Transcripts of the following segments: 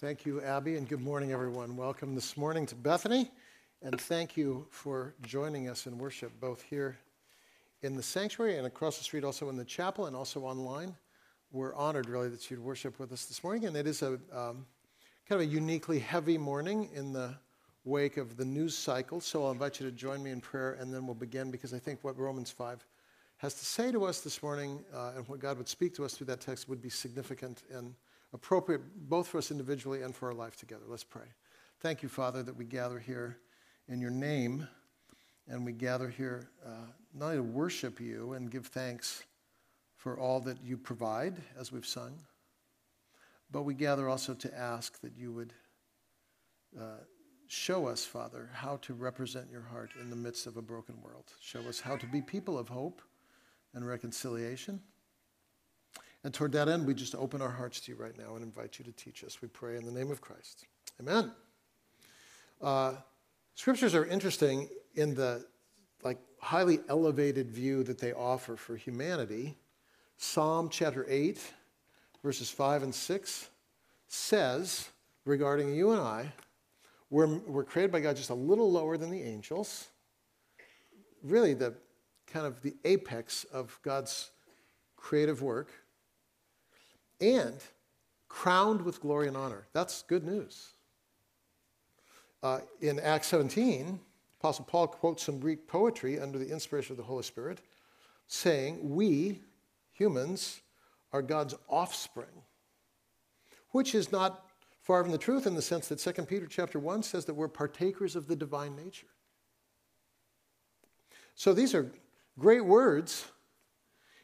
Thank you, Abby, and good morning, everyone. Welcome this morning to Bethany, and thank you for joining us in worship, both here in the sanctuary and across the street, also in the chapel and also online. We're honored, really, that you'd worship with us this morning, and it is a um, kind of a uniquely heavy morning in the wake of the news cycle. So I'll invite you to join me in prayer, and then we'll begin because I think what Romans 5 has to say to us this morning uh, and what God would speak to us through that text would be significant and appropriate both for us individually and for our life together. Let's pray. Thank you, Father, that we gather here in your name and we gather here uh, not only to worship you and give thanks for all that you provide, as we've sung, but we gather also to ask that you would uh, show us, Father, how to represent your heart in the midst of a broken world. Show us how to be people of hope and reconciliation. And toward that end, we just open our hearts to you right now and invite you to teach us. We pray in the name of Christ. Amen. Uh, scriptures are interesting in the like highly elevated view that they offer for humanity. Psalm chapter 8, verses 5 and 6 says regarding you and I, we're, we're created by God just a little lower than the angels. Really, the kind of the apex of God's creative work and crowned with glory and honor. That's good news. Uh, in Acts 17, Apostle Paul quotes some Greek poetry under the inspiration of the Holy Spirit, saying, We, humans, are God's offspring, which is not far from the truth in the sense that 2 Peter chapter 1 says that we're partakers of the divine nature. So these are great words,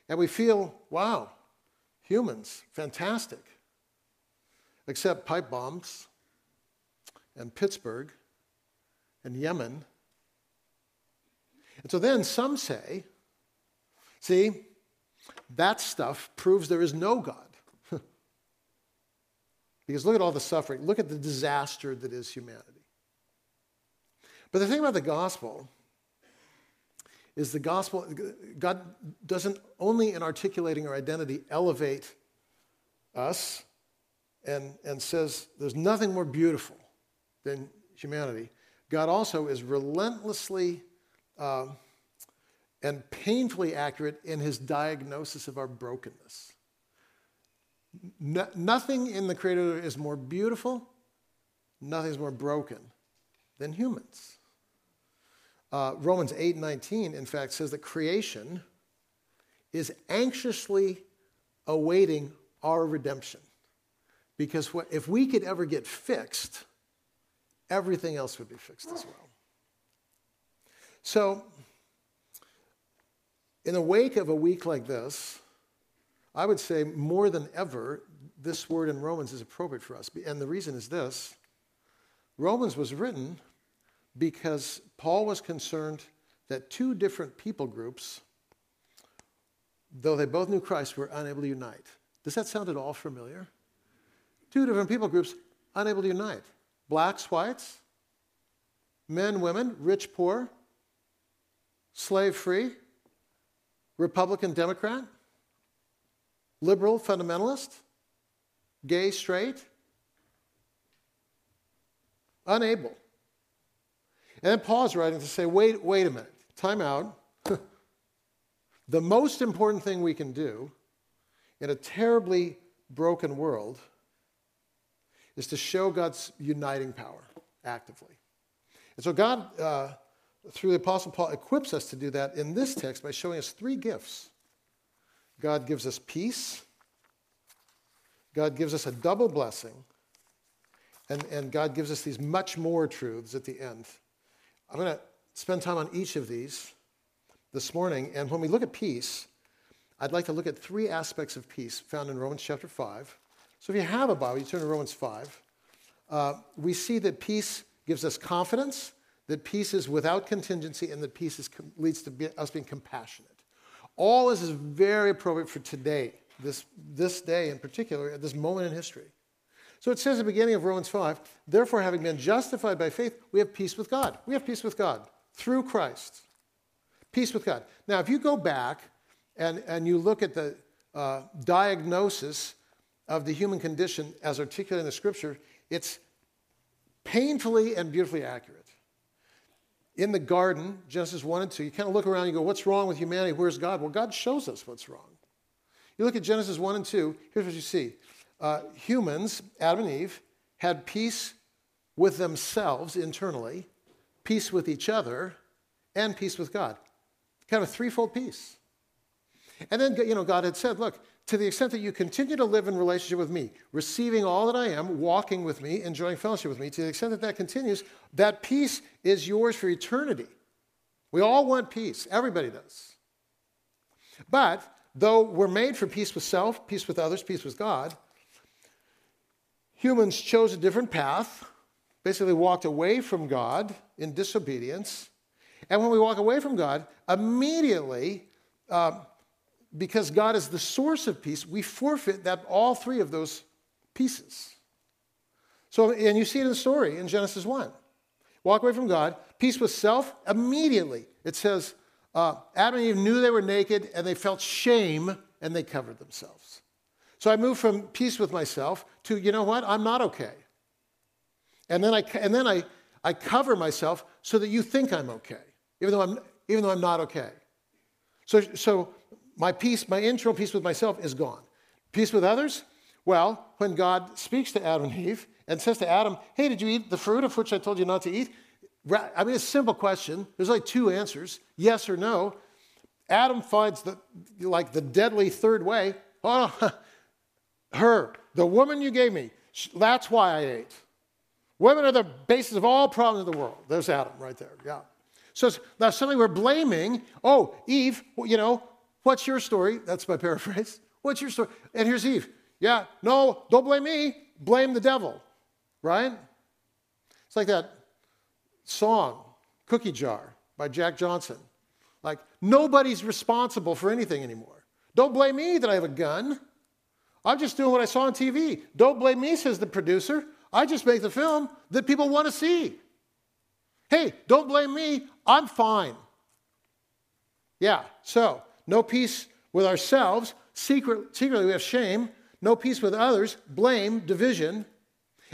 and we feel, wow, humans, fantastic. Except pipe bombs and Pittsburgh and Yemen. And so then some say, see, that stuff proves there is no God. because look at all the suffering, look at the disaster that is humanity. But the thing about the gospel is the gospel, God doesn't only in articulating our identity elevate us and, and says there's nothing more beautiful than humanity. God also is relentlessly uh, and painfully accurate in his diagnosis of our brokenness. No, nothing in the Creator is more beautiful, nothing is more broken than humans. Uh, Romans 8 19, in fact, says that creation is anxiously awaiting our redemption. Because if we could ever get fixed, everything else would be fixed as well. So, in the wake of a week like this, I would say more than ever, this word in Romans is appropriate for us. And the reason is this Romans was written because Paul was concerned that two different people groups, though they both knew Christ, were unable to unite. Does that sound at all familiar? Two different people groups unable to unite blacks, whites, men, women, rich, poor, slave free, Republican, Democrat, liberal, fundamentalist, gay, straight, unable. And then Paul's writing to say, wait, wait a minute, time out. the most important thing we can do in a terribly broken world is to show God's uniting power actively. And so God, uh, through the Apostle Paul, equips us to do that in this text by showing us three gifts. God gives us peace, God gives us a double blessing, and, and God gives us these much more truths at the end. I'm going to spend time on each of these this morning. And when we look at peace, I'd like to look at three aspects of peace found in Romans chapter 5. So if you have a Bible, you turn to Romans 5. Uh, we see that peace gives us confidence, that peace is without contingency, and that peace is, leads to be, us being compassionate. All this is very appropriate for today, this, this day in particular, at this moment in history. So it says at the beginning of Romans 5, therefore, having been justified by faith, we have peace with God. We have peace with God through Christ. Peace with God. Now, if you go back and, and you look at the uh, diagnosis of the human condition as articulated in the scripture, it's painfully and beautifully accurate. In the garden, Genesis 1 and 2, you kind of look around and you go, What's wrong with humanity? Where's God? Well, God shows us what's wrong. You look at Genesis 1 and 2, here's what you see uh, humans, Adam and Eve, had peace with themselves internally, peace with each other, and peace with God. Kind of threefold peace. And then, you know, God had said, Look, to the extent that you continue to live in relationship with me, receiving all that I am, walking with me, enjoying fellowship with me, to the extent that that continues, that peace is yours for eternity. We all want peace, everybody does. But though we're made for peace with self, peace with others, peace with God, humans chose a different path, basically walked away from God in disobedience. And when we walk away from God, immediately, uh, because God is the source of peace, we forfeit that all three of those pieces. So, and you see it in the story in Genesis 1. Walk away from God, peace with self, immediately. It says, uh, Adam and Eve knew they were naked and they felt shame and they covered themselves. So I moved from peace with myself to, you know what, I'm not okay. And then I, and then I, I cover myself so that you think I'm okay, even though I'm, even though I'm not okay. So, so my peace, my internal peace with myself is gone. Peace with others? Well, when God speaks to Adam and Eve and says to Adam, Hey, did you eat the fruit of which I told you not to eat? I mean, it's a simple question. There's like two answers yes or no. Adam finds the, like the deadly third way. Oh, her, the woman you gave me, that's why I ate. Women are the basis of all problems in the world. There's Adam right there. Yeah. So now suddenly we're blaming, oh, Eve, you know, What's your story? That's my paraphrase. What's your story? And here's Eve. Yeah, no, don't blame me. Blame the devil, right? It's like that song, Cookie Jar by Jack Johnson. Like, nobody's responsible for anything anymore. Don't blame me that I have a gun. I'm just doing what I saw on TV. Don't blame me, says the producer. I just make the film that people want to see. Hey, don't blame me. I'm fine. Yeah, so no peace with ourselves, secret, secretly we have shame, no peace with others, blame, division,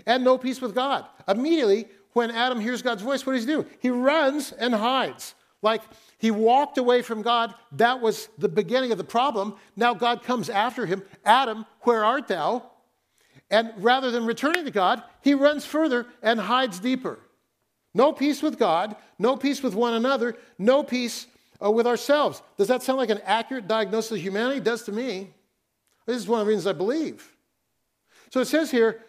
and no peace with God. Immediately, when Adam hears God's voice, what does he do? He runs and hides. Like he walked away from God. That was the beginning of the problem. Now God comes after him. Adam, where art thou? And rather than returning to God, he runs further and hides deeper. No peace with God, no peace with one another, no peace uh, with ourselves. Does that sound like an accurate diagnosis of humanity? It does to me. This is one of the reasons I believe. So it says here,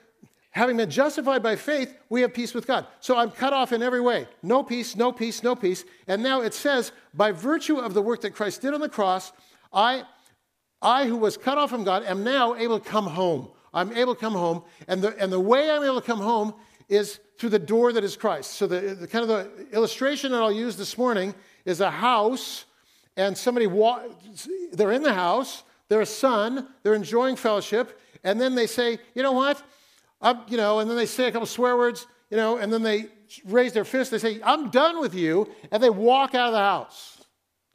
having been justified by faith, we have peace with God. So I'm cut off in every way. No peace, no peace, no peace. And now it says, by virtue of the work that Christ did on the cross, I, I who was cut off from God, am now able to come home. I'm able to come home. And the, and the way I'm able to come home is through the door that is Christ. So the, the kind of the illustration that I'll use this morning is a house, and somebody, wa- they're in the house, they're a son, they're enjoying fellowship, and then they say, you know what? I'm, you know, and then they say a couple swear words, you know, and then they raise their fist, they say, I'm done with you, and they walk out of the house.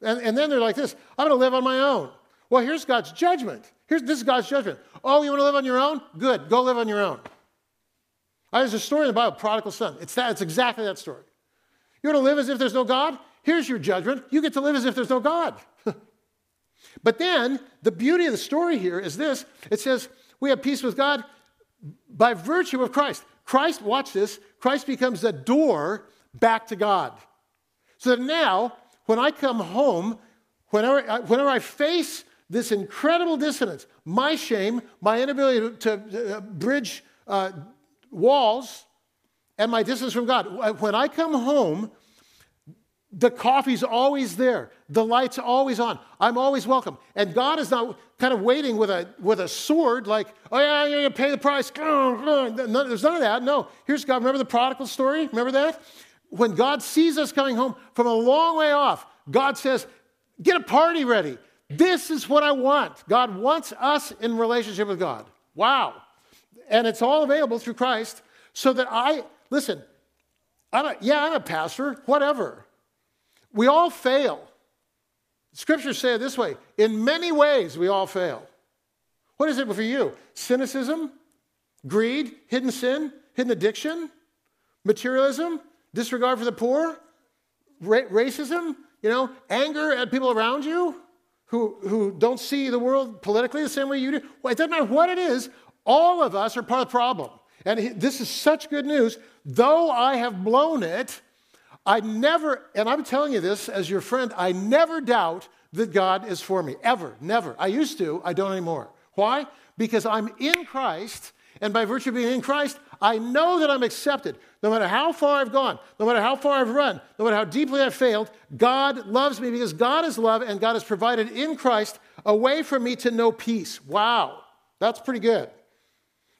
And, and then they're like this, I'm going to live on my own. Well, here's God's judgment. Here's, this is God's judgment. Oh, you want to live on your own? Good, go live on your own. There's a story in the Bible, prodigal son. It's, that, it's exactly that story. You want to live as if there's no God? Here's your judgment. You get to live as if there's no God. but then the beauty of the story here is this it says, we have peace with God by virtue of Christ. Christ, watch this, Christ becomes the door back to God. So that now, when I come home, whenever, I, whenever I face this incredible dissonance, my shame, my inability to, to uh, bridge uh, walls, and my distance from God, when I come home, the coffee's always there. The light's always on. I'm always welcome. And God is not kind of waiting with a, with a sword like, oh, yeah, you're going to pay the price. There's none of that. No. Here's God. Remember the prodigal story? Remember that? When God sees us coming home from a long way off, God says, get a party ready. This is what I want. God wants us in relationship with God. Wow. And it's all available through Christ so that I, listen, I'm a, yeah, I'm a pastor, whatever. We all fail. Scriptures say it this way in many ways, we all fail. What is it for you? Cynicism? Greed? Hidden sin? Hidden addiction? Materialism? Disregard for the poor? Ra- racism? You know, anger at people around you who, who don't see the world politically the same way you do? Well, it doesn't matter what it is, all of us are part of the problem. And this is such good news. Though I have blown it, I never, and I'm telling you this as your friend, I never doubt that God is for me. Ever. Never. I used to, I don't anymore. Why? Because I'm in Christ, and by virtue of being in Christ, I know that I'm accepted. No matter how far I've gone, no matter how far I've run, no matter how deeply I've failed, God loves me because God is love and God has provided in Christ a way for me to know peace. Wow, that's pretty good.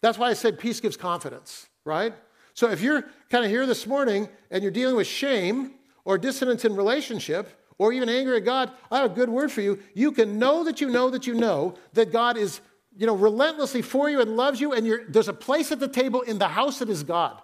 That's why I said peace gives confidence, right? So if you're kind of here this morning and you're dealing with shame or dissonance in relationship or even anger at God, I have a good word for you. You can know that you know that you know that God is, you know, relentlessly for you and loves you, and there's a place at the table in the house that is God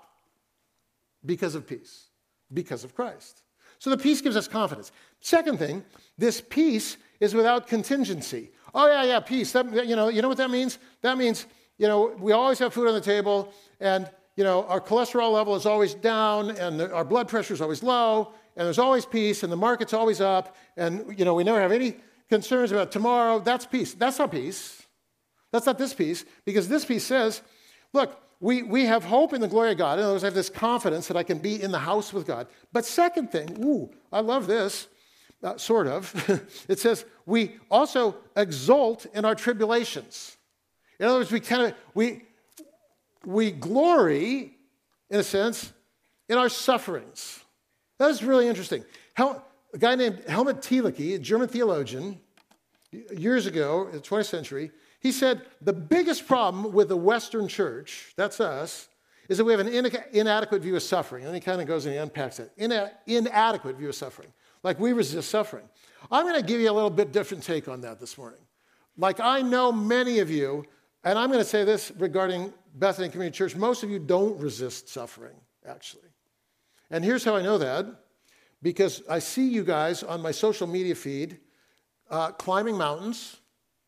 because of peace, because of Christ. So the peace gives us confidence. Second thing, this peace is without contingency. Oh yeah, yeah, peace. That, you know, you know what that means? That means you know, we always have food on the table, and, you know, our cholesterol level is always down, and the, our blood pressure is always low, and there's always peace, and the market's always up, and, you know, we never have any concerns about tomorrow. That's peace. That's not peace. That's not this peace, because this peace says, look, we, we have hope in the glory of God. In other words, I have this confidence that I can be in the house with God. But second thing, ooh, I love this, uh, sort of. it says, we also exult in our tribulations. In other words, we kind of we we glory, in a sense, in our sufferings. That is really interesting. Hel- a guy named Helmut Thielicke, a German theologian, years ago in the 20th century, he said the biggest problem with the Western church, that's us, is that we have an in- inadequate view of suffering. And he kind of goes and he unpacks it. Ina- inadequate view of suffering. Like we resist suffering. I'm going to give you a little bit different take on that this morning. Like I know many of you and I'm going to say this regarding Bethany Community Church most of you don't resist suffering, actually. And here's how I know that because I see you guys on my social media feed uh, climbing mountains,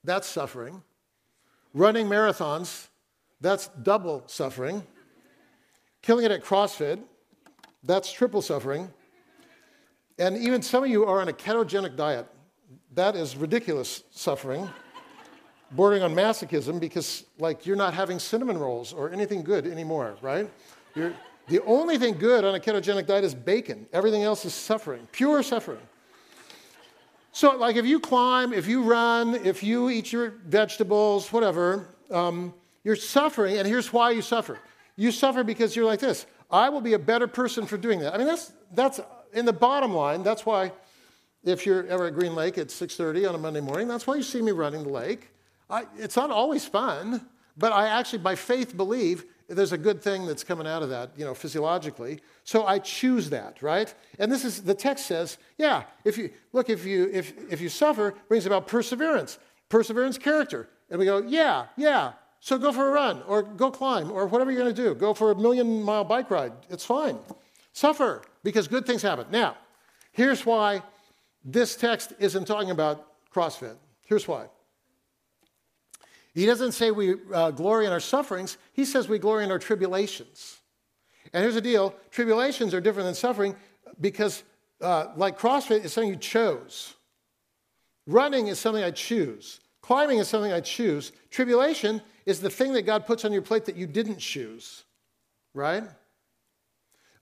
that's suffering. Running marathons, that's double suffering. Killing it at CrossFit, that's triple suffering. And even some of you are on a ketogenic diet, that is ridiculous suffering bordering on masochism because like you're not having cinnamon rolls or anything good anymore, right? You're, the only thing good on a ketogenic diet is bacon. Everything else is suffering, pure suffering. So, like, if you climb, if you run, if you eat your vegetables, whatever, um, you're suffering, and here's why you suffer. You suffer because you're like this. I will be a better person for doing that. I mean, that's that's in the bottom line. That's why, if you're ever at Green Lake at 6:30 on a Monday morning, that's why you see me running the lake. I, it's not always fun, but I actually, by faith, believe there's a good thing that's coming out of that, you know, physiologically. So I choose that, right? And this is the text says, yeah, if you look, if you if if you suffer, brings about perseverance, perseverance, character, and we go, yeah, yeah. So go for a run, or go climb, or whatever you're going to do. Go for a million mile bike ride. It's fine. Suffer because good things happen. Now, here's why this text isn't talking about CrossFit. Here's why. He doesn't say we uh, glory in our sufferings, he says we glory in our tribulations. And here's the deal tribulations are different than suffering because, uh, like CrossFit, it's something you chose. Running is something I choose. Climbing is something I choose. Tribulation is the thing that God puts on your plate that you didn't choose, right?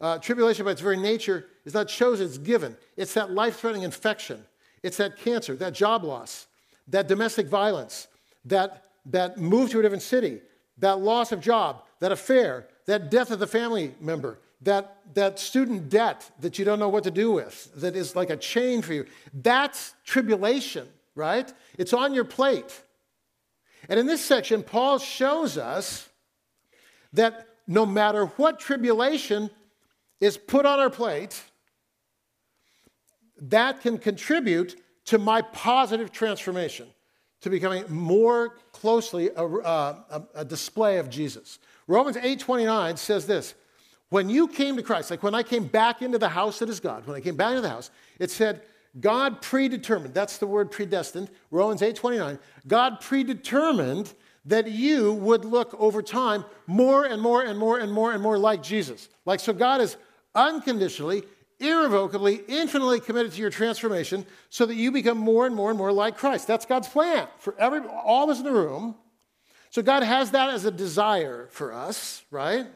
Uh, tribulation, by its very nature, is not chosen, it's given. It's that life threatening infection, it's that cancer, that job loss, that domestic violence, that that move to a different city, that loss of job, that affair, that death of the family member, that, that student debt that you don't know what to do with, that is like a chain for you. That's tribulation, right? It's on your plate. And in this section, Paul shows us that no matter what tribulation is put on our plate, that can contribute to my positive transformation to becoming more closely a, a, a display of Jesus. Romans 8:29 says this: When you came to Christ, like when I came back into the house that is God, when I came back into the house, it said, God predetermined. That's the word predestined. Romans 8:29. God predetermined that you would look over time more and more and more and more and more like Jesus. Like, so God is unconditionally, irrevocably, infinitely committed to your transformation so that you become more and more and more like Christ. That's God's plan for every, all of us in the room. So God has that as a desire for us, right?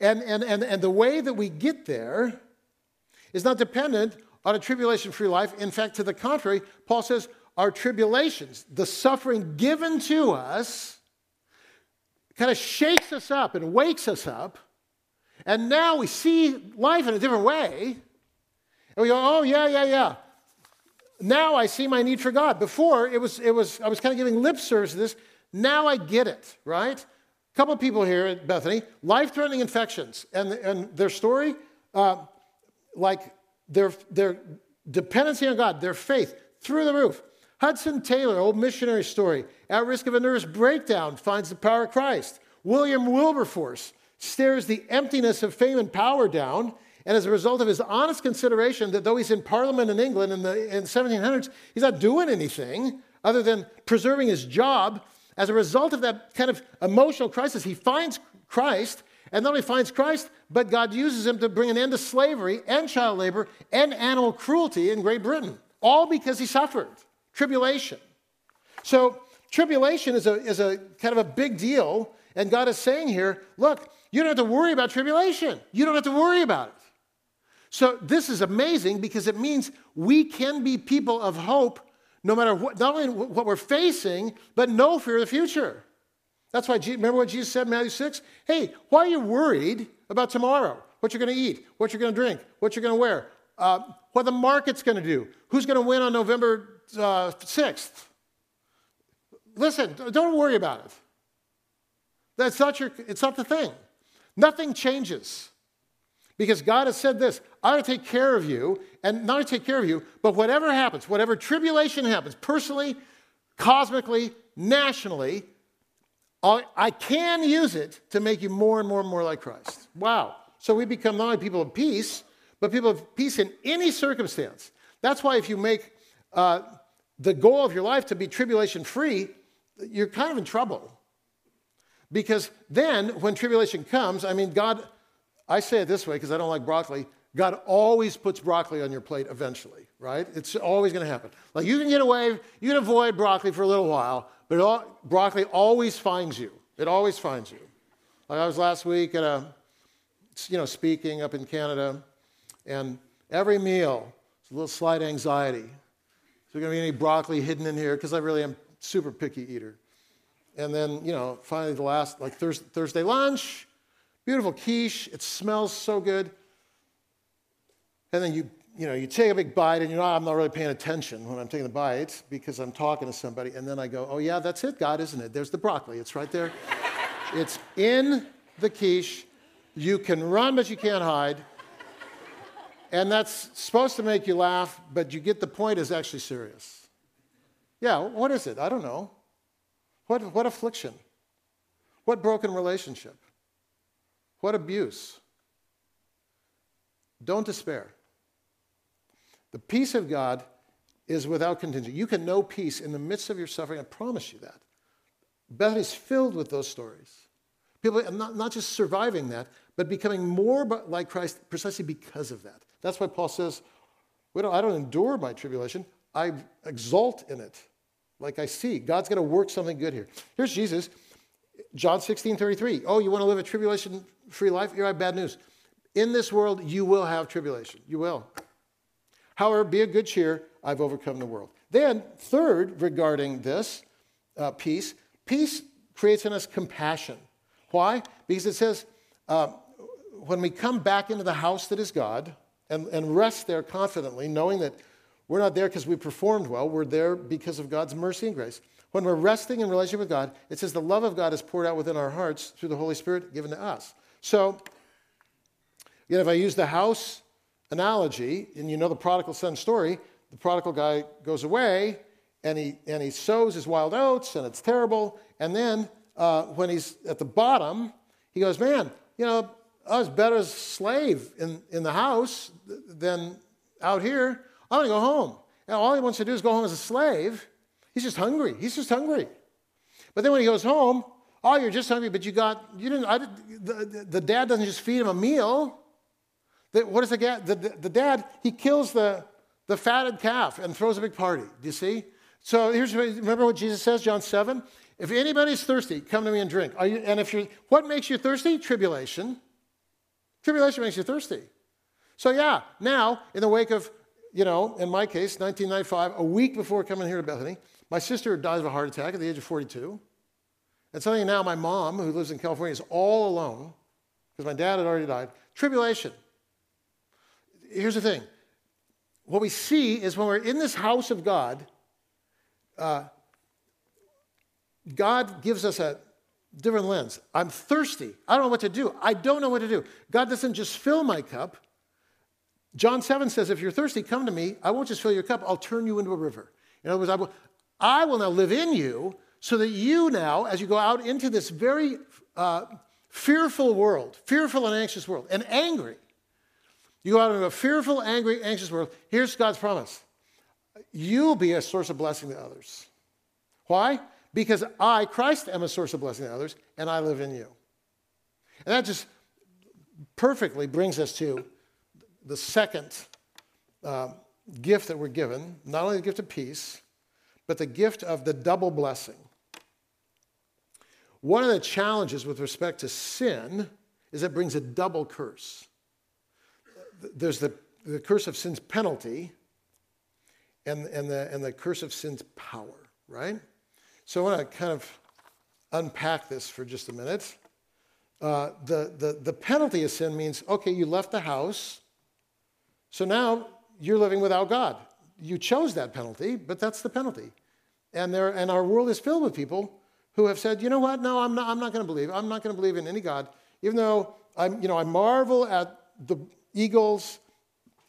And, and, and, and the way that we get there is not dependent on a tribulation free life. In fact, to the contrary, Paul says our tribulations, the suffering given to us, kind of shakes us up and wakes us up. And now we see life in a different way. And we go, oh, yeah, yeah, yeah. Now I see my need for God. Before, it was, it was, I was kind of giving lip service to this. Now I get it, right? A couple of people here at Bethany, life threatening infections. And, and their story, uh, like their, their dependency on God, their faith, through the roof. Hudson Taylor, old missionary story, at risk of a nervous breakdown, finds the power of Christ. William Wilberforce stares the emptiness of fame and power down, and as a result of his honest consideration that though he's in Parliament in England in the, in 1700s, he's not doing anything other than preserving his job, as a result of that kind of emotional crisis, he finds Christ, and not only finds Christ, but God uses him to bring an end to slavery and child labor and animal cruelty in Great Britain, all because he suffered tribulation. So, tribulation is a, is a kind of a big deal. And God is saying here, look, you don't have to worry about tribulation. You don't have to worry about it. So, this is amazing because it means we can be people of hope no matter what, not only what we're facing, but no fear of the future. That's why, remember what Jesus said in Matthew 6? Hey, why are you worried about tomorrow? What you're going to eat, what you're going to drink, what you're going to wear, uh, what the market's going to do, who's going to win on November uh, 6th. Listen, don't worry about it. That's not your, it's not the thing. Nothing changes. Because God has said this I to take care of you, and not to take care of you, but whatever happens, whatever tribulation happens, personally, cosmically, nationally, I can use it to make you more and more and more like Christ. Wow. So we become not only people of peace, but people of peace in any circumstance. That's why if you make uh, the goal of your life to be tribulation free, you're kind of in trouble. Because then, when tribulation comes, I mean, God, I say it this way because I don't like broccoli. God always puts broccoli on your plate eventually, right? It's always going to happen. Like you can get away, you can avoid broccoli for a little while, but all, broccoli always finds you. It always finds you. Like I was last week at a, you know, speaking up in Canada, and every meal, it's a little slight anxiety Is there going to be any broccoli hidden in here? Because I really am super picky eater. And then, you know, finally the last, like Thursday, lunch, beautiful quiche. It smells so good. And then you, you know, you take a big bite and you know, ah, I'm not really paying attention when I'm taking the bite because I'm talking to somebody. And then I go, oh, yeah, that's it, God, isn't it? There's the broccoli. It's right there. it's in the quiche. You can run, but you can't hide. And that's supposed to make you laugh, but you get the point is actually serious. Yeah, what is it? I don't know. What, what affliction? What broken relationship? What abuse? Don't despair. The peace of God is without contingency. You can know peace in the midst of your suffering. I promise you that. Bethany's filled with those stories. People are not, not just surviving that, but becoming more like Christ precisely because of that. That's why Paul says, don't, I don't endure my tribulation, I exult in it. Like I see, God's going to work something good here. Here's Jesus, John 16 33. Oh, you want to live a tribulation free life? Have bad news. In this world, you will have tribulation. You will. However, be of good cheer. I've overcome the world. Then, third, regarding this uh, peace, peace creates in us compassion. Why? Because it says, uh, when we come back into the house that is God and, and rest there confidently, knowing that we're not there because we performed well, we're there because of God's mercy and grace. When we're resting in relationship with God, it says the love of God is poured out within our hearts through the Holy Spirit given to us. So, again, if I use the house analogy, and you know the prodigal son story, the prodigal guy goes away and he, and he sows his wild oats and it's terrible. And then uh, when he's at the bottom, he goes, Man, you know, I was better as a slave in, in the house than out here. I want to go home. All he wants to do is go home as a slave. He's just hungry. He's just hungry. But then when he goes home, oh, you're just hungry, but you got, you didn't, I, the, the dad doesn't just feed him a meal. The, what is the, the, the, the dad? He kills the, the fatted calf and throws a big party. Do you see? So here's remember what Jesus says, John 7? If anybody's thirsty, come to me and drink. You, and if you're, what makes you thirsty? Tribulation. Tribulation makes you thirsty. So yeah, now in the wake of, you know, in my case, 1995, a week before coming here to Bethany, my sister dies of a heart attack at the age of 42. And suddenly now my mom, who lives in California, is all alone because my dad had already died. Tribulation. Here's the thing. What we see is when we're in this house of God, uh, God gives us a different lens. I'm thirsty. I don't know what to do. I don't know what to do. God doesn't just fill my cup. John 7 says, If you're thirsty, come to me. I won't just fill your cup, I'll turn you into a river. In other words, I will, I will now live in you so that you now, as you go out into this very uh, fearful world, fearful and anxious world, and angry, you go out into a fearful, angry, anxious world. Here's God's promise you'll be a source of blessing to others. Why? Because I, Christ, am a source of blessing to others, and I live in you. And that just perfectly brings us to the second uh, gift that we're given not only the gift of peace, but the gift of the double blessing. One of the challenges with respect to sin is it brings a double curse. There's the, the curse of sin's penalty and, and, the, and the curse of sin's power, right? So I want to kind of unpack this for just a minute. Uh, the, the, the penalty of sin means okay, you left the house, so now you're living without God. You chose that penalty, but that's the penalty. And, there, and our world is filled with people who have said, you know what, no, I'm not, I'm not going to believe. I'm not going to believe in any God, even though I'm, you know, I marvel at the eagles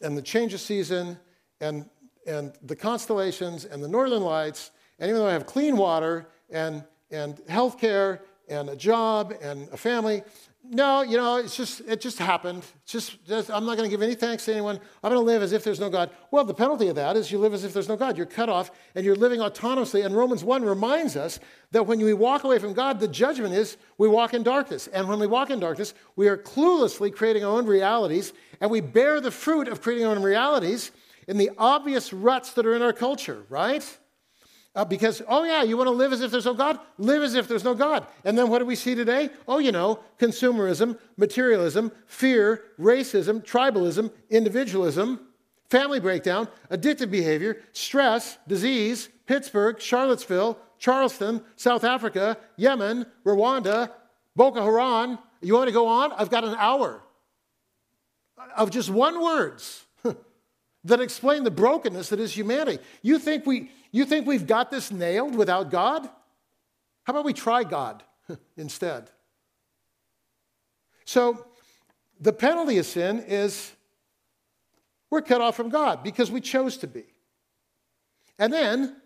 and the change of season and, and the constellations and the northern lights, and even though I have clean water and, and health care and a job and a family, no, you know, it's just, it just happened. It's just, just I'm not going to give any thanks to anyone. I'm going to live as if there's no God. Well, the penalty of that is you live as if there's no God. You're cut off and you're living autonomously. And Romans 1 reminds us that when we walk away from God, the judgment is we walk in darkness. And when we walk in darkness, we are cluelessly creating our own realities and we bear the fruit of creating our own realities in the obvious ruts that are in our culture, right? Uh, because, oh, yeah, you want to live as if there's no God? Live as if there's no God. And then what do we see today? Oh, you know, consumerism, materialism, fear, racism, tribalism, individualism, family breakdown, addictive behavior, stress, disease, Pittsburgh, Charlottesville, Charleston, South Africa, Yemen, Rwanda, Boko Haram. You want to go on? I've got an hour of just one words that explain the brokenness that is humanity. You think we you think we've got this nailed without God? How about we try God instead? So, the penalty of sin is we're cut off from God because we chose to be. And then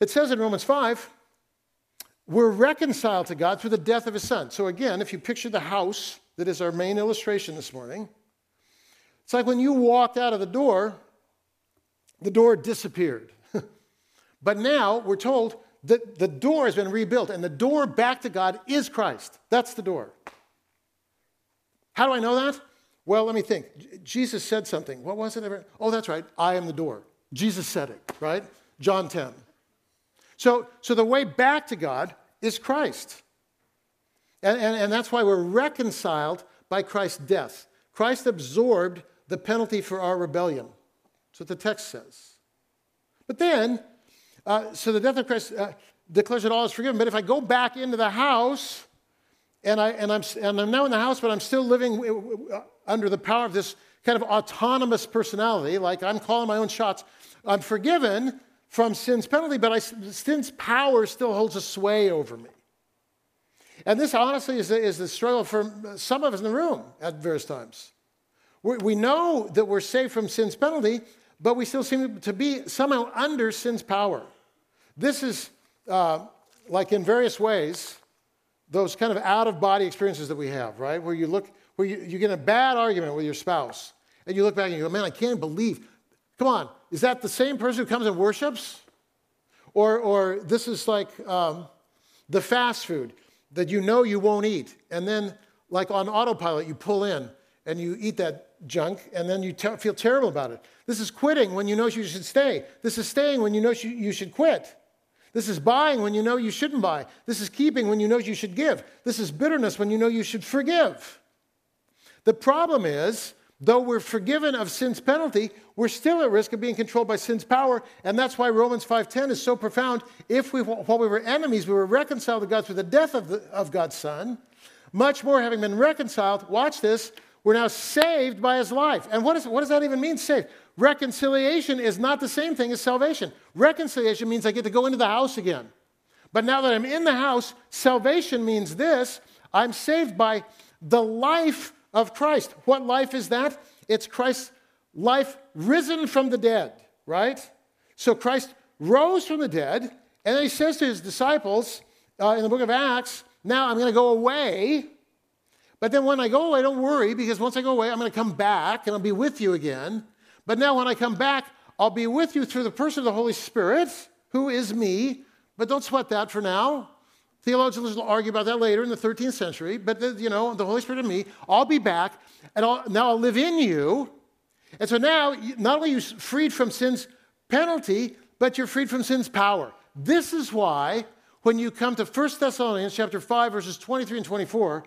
it says in Romans 5, we're reconciled to God through the death of his son. So, again, if you picture the house that is our main illustration this morning, it's like when you walked out of the door, the door disappeared. But now we're told that the door has been rebuilt, and the door back to God is Christ. That's the door. How do I know that? Well, let me think. Jesus said something. What was it? Oh, that's right. I am the door. Jesus said it, right? John 10. So, so the way back to God is Christ. And, and, and that's why we're reconciled by Christ's death. Christ absorbed the penalty for our rebellion. That's what the text says. But then, uh, so the death of Christ uh, declares that all is forgiven. But if I go back into the house and, I, and, I'm, and I'm now in the house, but I'm still living uh, under the power of this kind of autonomous personality, like I'm calling my own shots, I'm forgiven from sin's penalty, but I, sin's power still holds a sway over me. And this honestly is, is the struggle for some of us in the room at various times. We, we know that we're saved from sin's penalty, but we still seem to be somehow under sin's power. This is uh, like in various ways, those kind of out of body experiences that we have, right? Where you look, where you, you get a bad argument with your spouse, and you look back and you go, man, I can't believe. Come on, is that the same person who comes and worships? Or, or this is like, um, the fast food that you know you won't eat. And then, like on autopilot, you pull in and you eat that junk and then you te- feel terrible about it. This is quitting when you know you should stay. This is staying when you know you should quit. This is buying when you know you shouldn't buy. This is keeping when you know you should give. This is bitterness when you know you should forgive. The problem is, though we're forgiven of sin's penalty, we're still at risk of being controlled by sin's power, and that's why Romans 5:10 is so profound. If we while we were enemies, we were reconciled to God through the death of, the, of God's Son, much more having been reconciled, watch this, we're now saved by his life. And what, is, what does that even mean, saved? Reconciliation is not the same thing as salvation. Reconciliation means I get to go into the house again. But now that I'm in the house, salvation means this I'm saved by the life of Christ. What life is that? It's Christ's life risen from the dead, right? So Christ rose from the dead, and then he says to his disciples uh, in the book of Acts, Now I'm going to go away but then when I go away, don't worry, because once I go away, I'm going to come back and I'll be with you again. But now when I come back, I'll be with you through the person of the Holy Spirit, who is me. But don't sweat that for now. Theologians will argue about that later in the 13th century. But, the, you know, the Holy Spirit and me, I'll be back, and I'll, now I'll live in you. And so now, not only are you freed from sin's penalty, but you're freed from sin's power. This is why, when you come to 1 Thessalonians chapter 5, verses 23 and 24,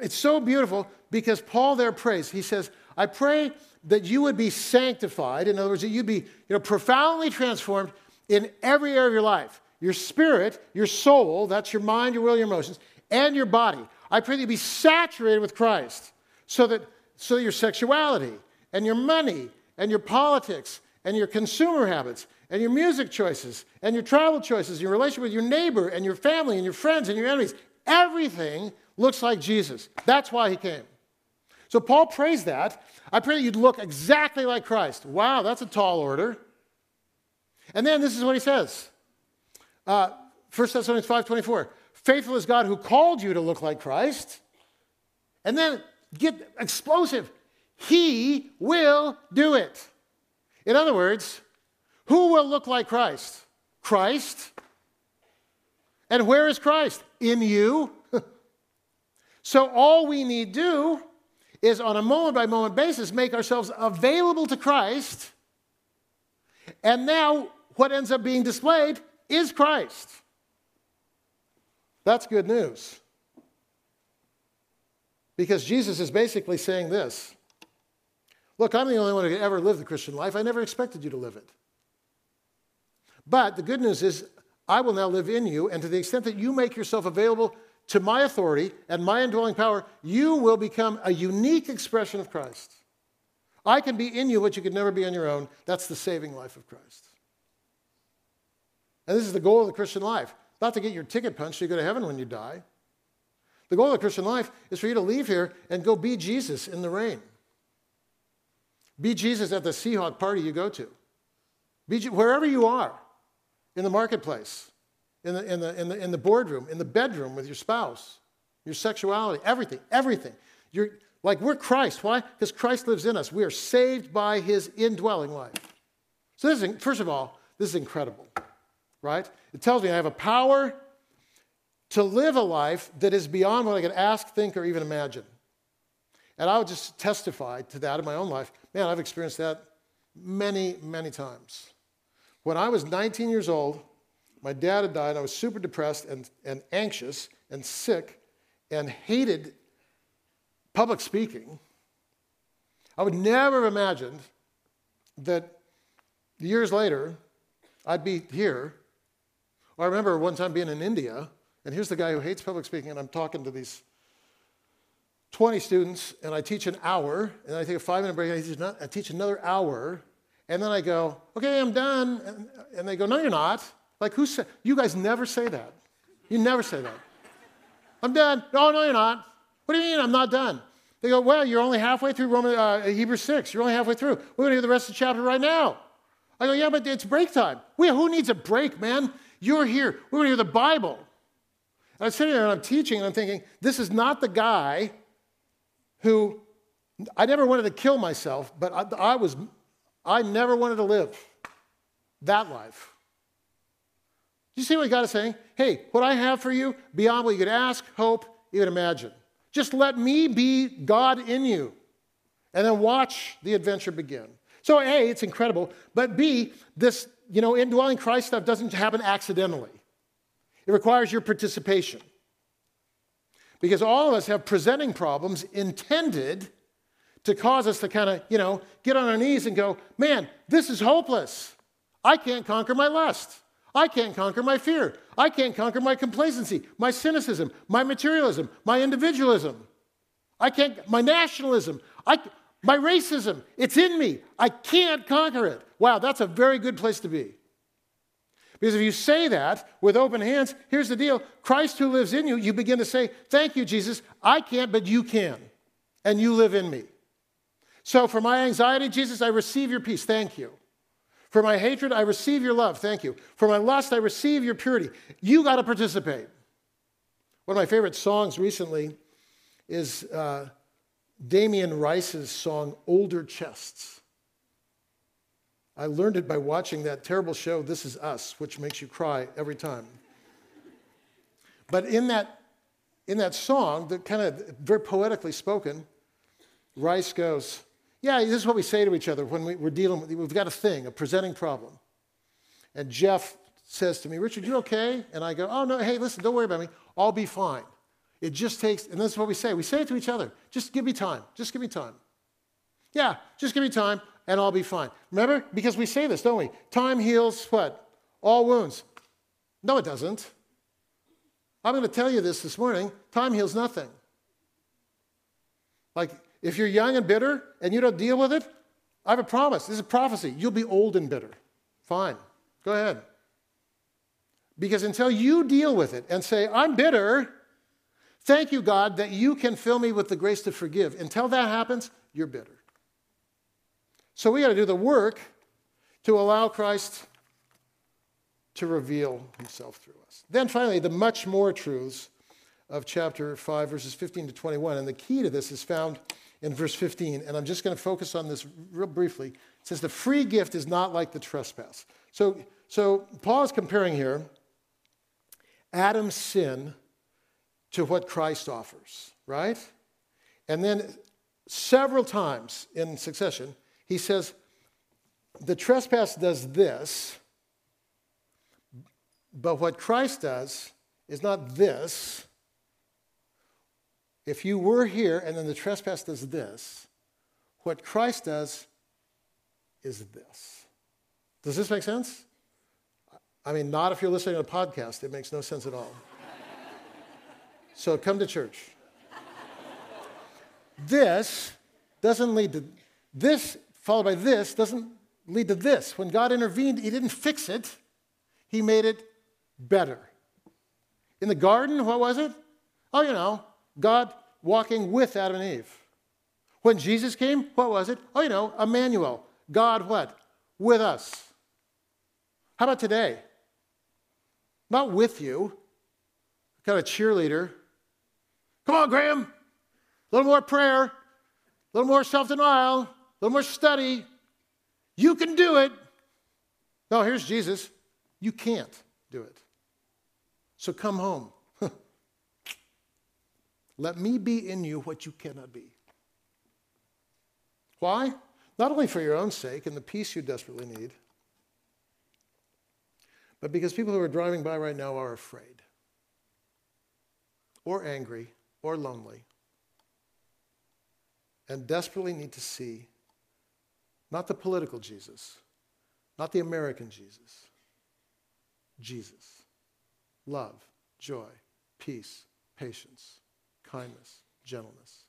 it's so beautiful because Paul there prays. He says, I pray that you would be sanctified. In other words, that you'd be you know, profoundly transformed in every area of your life your spirit, your soul, that's your mind, your will, your emotions, and your body. I pray that you be saturated with Christ so that, so that your sexuality and your money and your politics and your consumer habits and your music choices and your travel choices, your relationship with your neighbor and your family and your friends and your enemies, everything looks like Jesus. That's why he came. So Paul prays that. I pray that you'd look exactly like Christ. Wow, that's a tall order. And then this is what he says. Uh, 1 Thessalonians 5.24, faithful is God who called you to look like Christ. And then get explosive. He will do it. In other words, who will look like Christ? Christ. And where is Christ? In you. So all we need do is on a moment by moment basis make ourselves available to Christ. And now what ends up being displayed is Christ. That's good news. Because Jesus is basically saying this Look, I'm the only one who ever live the Christian life. I never expected you to live it. But the good news is, I will now live in you, and to the extent that you make yourself available to my authority and my indwelling power, you will become a unique expression of Christ. I can be in you what you could never be on your own. That's the saving life of Christ. And this is the goal of the Christian life not to get your ticket punched so you go to heaven when you die. The goal of the Christian life is for you to leave here and go be Jesus in the rain. Be Jesus at the Seahawk party you go to. Be wherever you are in the marketplace in the, in the, in the, in the boardroom, in the bedroom with your spouse, your sexuality, everything, everything. You're, like we're Christ. Why? Because Christ lives in us. We are saved by his indwelling life. So, this is, first of all, this is incredible, right? It tells me I have a power to live a life that is beyond what I can ask, think, or even imagine. And I would just testify to that in my own life. Man, I've experienced that many, many times. When I was 19 years old, my dad had died. And I was super depressed and, and anxious and sick and hated public speaking. I would never have imagined that years later I'd be here. I remember one time being in India, and here's the guy who hates public speaking, and I'm talking to these 20 students, and I teach an hour, and I take a five minute break, and I teach, I teach another hour, and then I go, okay, I'm done. And, and they go, no, you're not. Like, who said, you guys never say that. You never say that. I'm done. No, no, you're not. What do you mean I'm not done? They go, well, you're only halfway through Roman, uh, Hebrews 6. You're only halfway through. We're going to do the rest of the chapter right now. I go, yeah, but it's break time. We, who needs a break, man? You're here. We're going to hear the Bible. And I'm sitting there and I'm teaching and I'm thinking, this is not the guy who I never wanted to kill myself, but I, I was, I never wanted to live that life. You see what God is saying? Hey, what I have for you, beyond what you could ask, hope, even imagine. Just let me be God in you. And then watch the adventure begin. So, A, it's incredible. But B, this, you know, indwelling Christ stuff doesn't happen accidentally. It requires your participation. Because all of us have presenting problems intended to cause us to kind of, you know, get on our knees and go, man, this is hopeless. I can't conquer my lust. I can't conquer my fear. I can't conquer my complacency, my cynicism, my materialism, my individualism. I can't, my nationalism, I, my racism. It's in me. I can't conquer it. Wow, that's a very good place to be. Because if you say that with open hands, here's the deal Christ who lives in you, you begin to say, Thank you, Jesus. I can't, but you can. And you live in me. So for my anxiety, Jesus, I receive your peace. Thank you. For my hatred, I receive your love. Thank you. For my lust, I receive your purity. You got to participate. One of my favorite songs recently is uh, Damien Rice's song, Older Chests. I learned it by watching that terrible show, This Is Us, which makes you cry every time. But in that, in that song, that kind of very poetically spoken, Rice goes, yeah, this is what we say to each other when we, are dealing with, we've got a thing, a presenting problem. And Jeff says to me, Richard, you okay? And I go, oh, no, hey, listen, don't worry about me. I'll be fine. It just takes, and this is what we say. We say it to each other. Just give me time. Just give me time. Yeah, just give me time and I'll be fine. Remember? Because we say this, don't we? Time heals what? All wounds. No, it doesn't. I'm going to tell you this this morning. Time heals nothing. Like, if you're young and bitter and you don't deal with it, I have a promise. This is a prophecy. You'll be old and bitter. Fine. Go ahead. Because until you deal with it and say, I'm bitter, thank you, God, that you can fill me with the grace to forgive. Until that happens, you're bitter. So we got to do the work to allow Christ to reveal himself through us. Then finally, the much more truths of chapter 5, verses 15 to 21. And the key to this is found in verse 15, and I'm just going to focus on this real briefly. It says, The free gift is not like the trespass. So, so Paul is comparing here Adam's sin to what Christ offers, right? And then several times in succession, he says, The trespass does this, but what Christ does is not this, if you were here and then the trespass does this, what Christ does is this. Does this make sense? I mean, not if you're listening to a podcast, it makes no sense at all. so come to church. This doesn't lead to this, followed by this, doesn't lead to this. When God intervened, He didn't fix it, He made it better. In the garden, what was it? Oh, you know, God walking with Adam and Eve. When Jesus came, what was it? Oh, you know, Emmanuel. God what? With us. How about today? Not with you. Kind of cheerleader. Come on, Graham. A little more prayer, a little more self denial, a little more study. You can do it. No, here's Jesus. You can't do it. So come home. Let me be in you what you cannot be. Why? Not only for your own sake and the peace you desperately need, but because people who are driving by right now are afraid, or angry, or lonely, and desperately need to see not the political Jesus, not the American Jesus, Jesus. Love, joy, peace, patience kindness, gentleness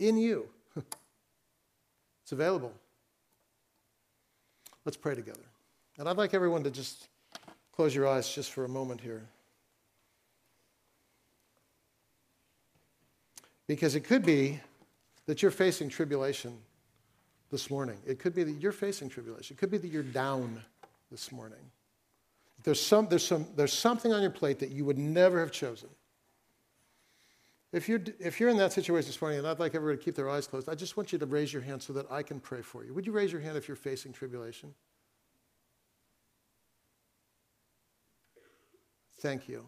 in you. it's available. Let's pray together. And I'd like everyone to just close your eyes just for a moment here. Because it could be that you're facing tribulation this morning. It could be that you're facing tribulation. It could be that you're down this morning. There's, some, there's, some, there's something on your plate that you would never have chosen. If you're, if you're in that situation this morning, and I'd like everybody to keep their eyes closed, I just want you to raise your hand so that I can pray for you. Would you raise your hand if you're facing tribulation? Thank you.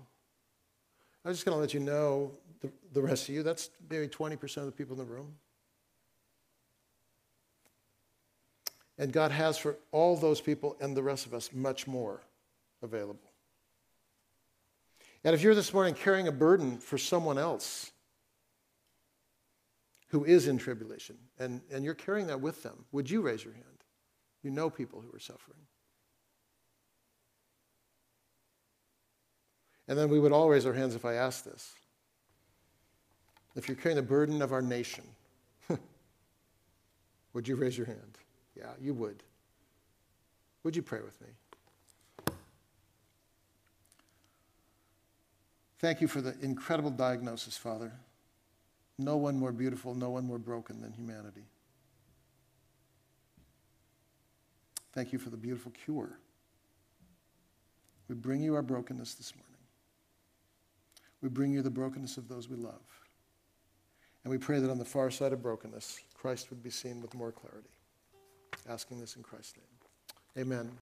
I'm just going to let you know, the, the rest of you, that's maybe 20% of the people in the room. And God has for all those people and the rest of us much more available. And if you're this morning carrying a burden for someone else who is in tribulation, and, and you're carrying that with them, would you raise your hand? You know people who are suffering. And then we would all raise our hands if I asked this. If you're carrying the burden of our nation, would you raise your hand? Yeah, you would. Would you pray with me? Thank you for the incredible diagnosis, Father. No one more beautiful, no one more broken than humanity. Thank you for the beautiful cure. We bring you our brokenness this morning. We bring you the brokenness of those we love. And we pray that on the far side of brokenness, Christ would be seen with more clarity. Asking this in Christ's name. Amen.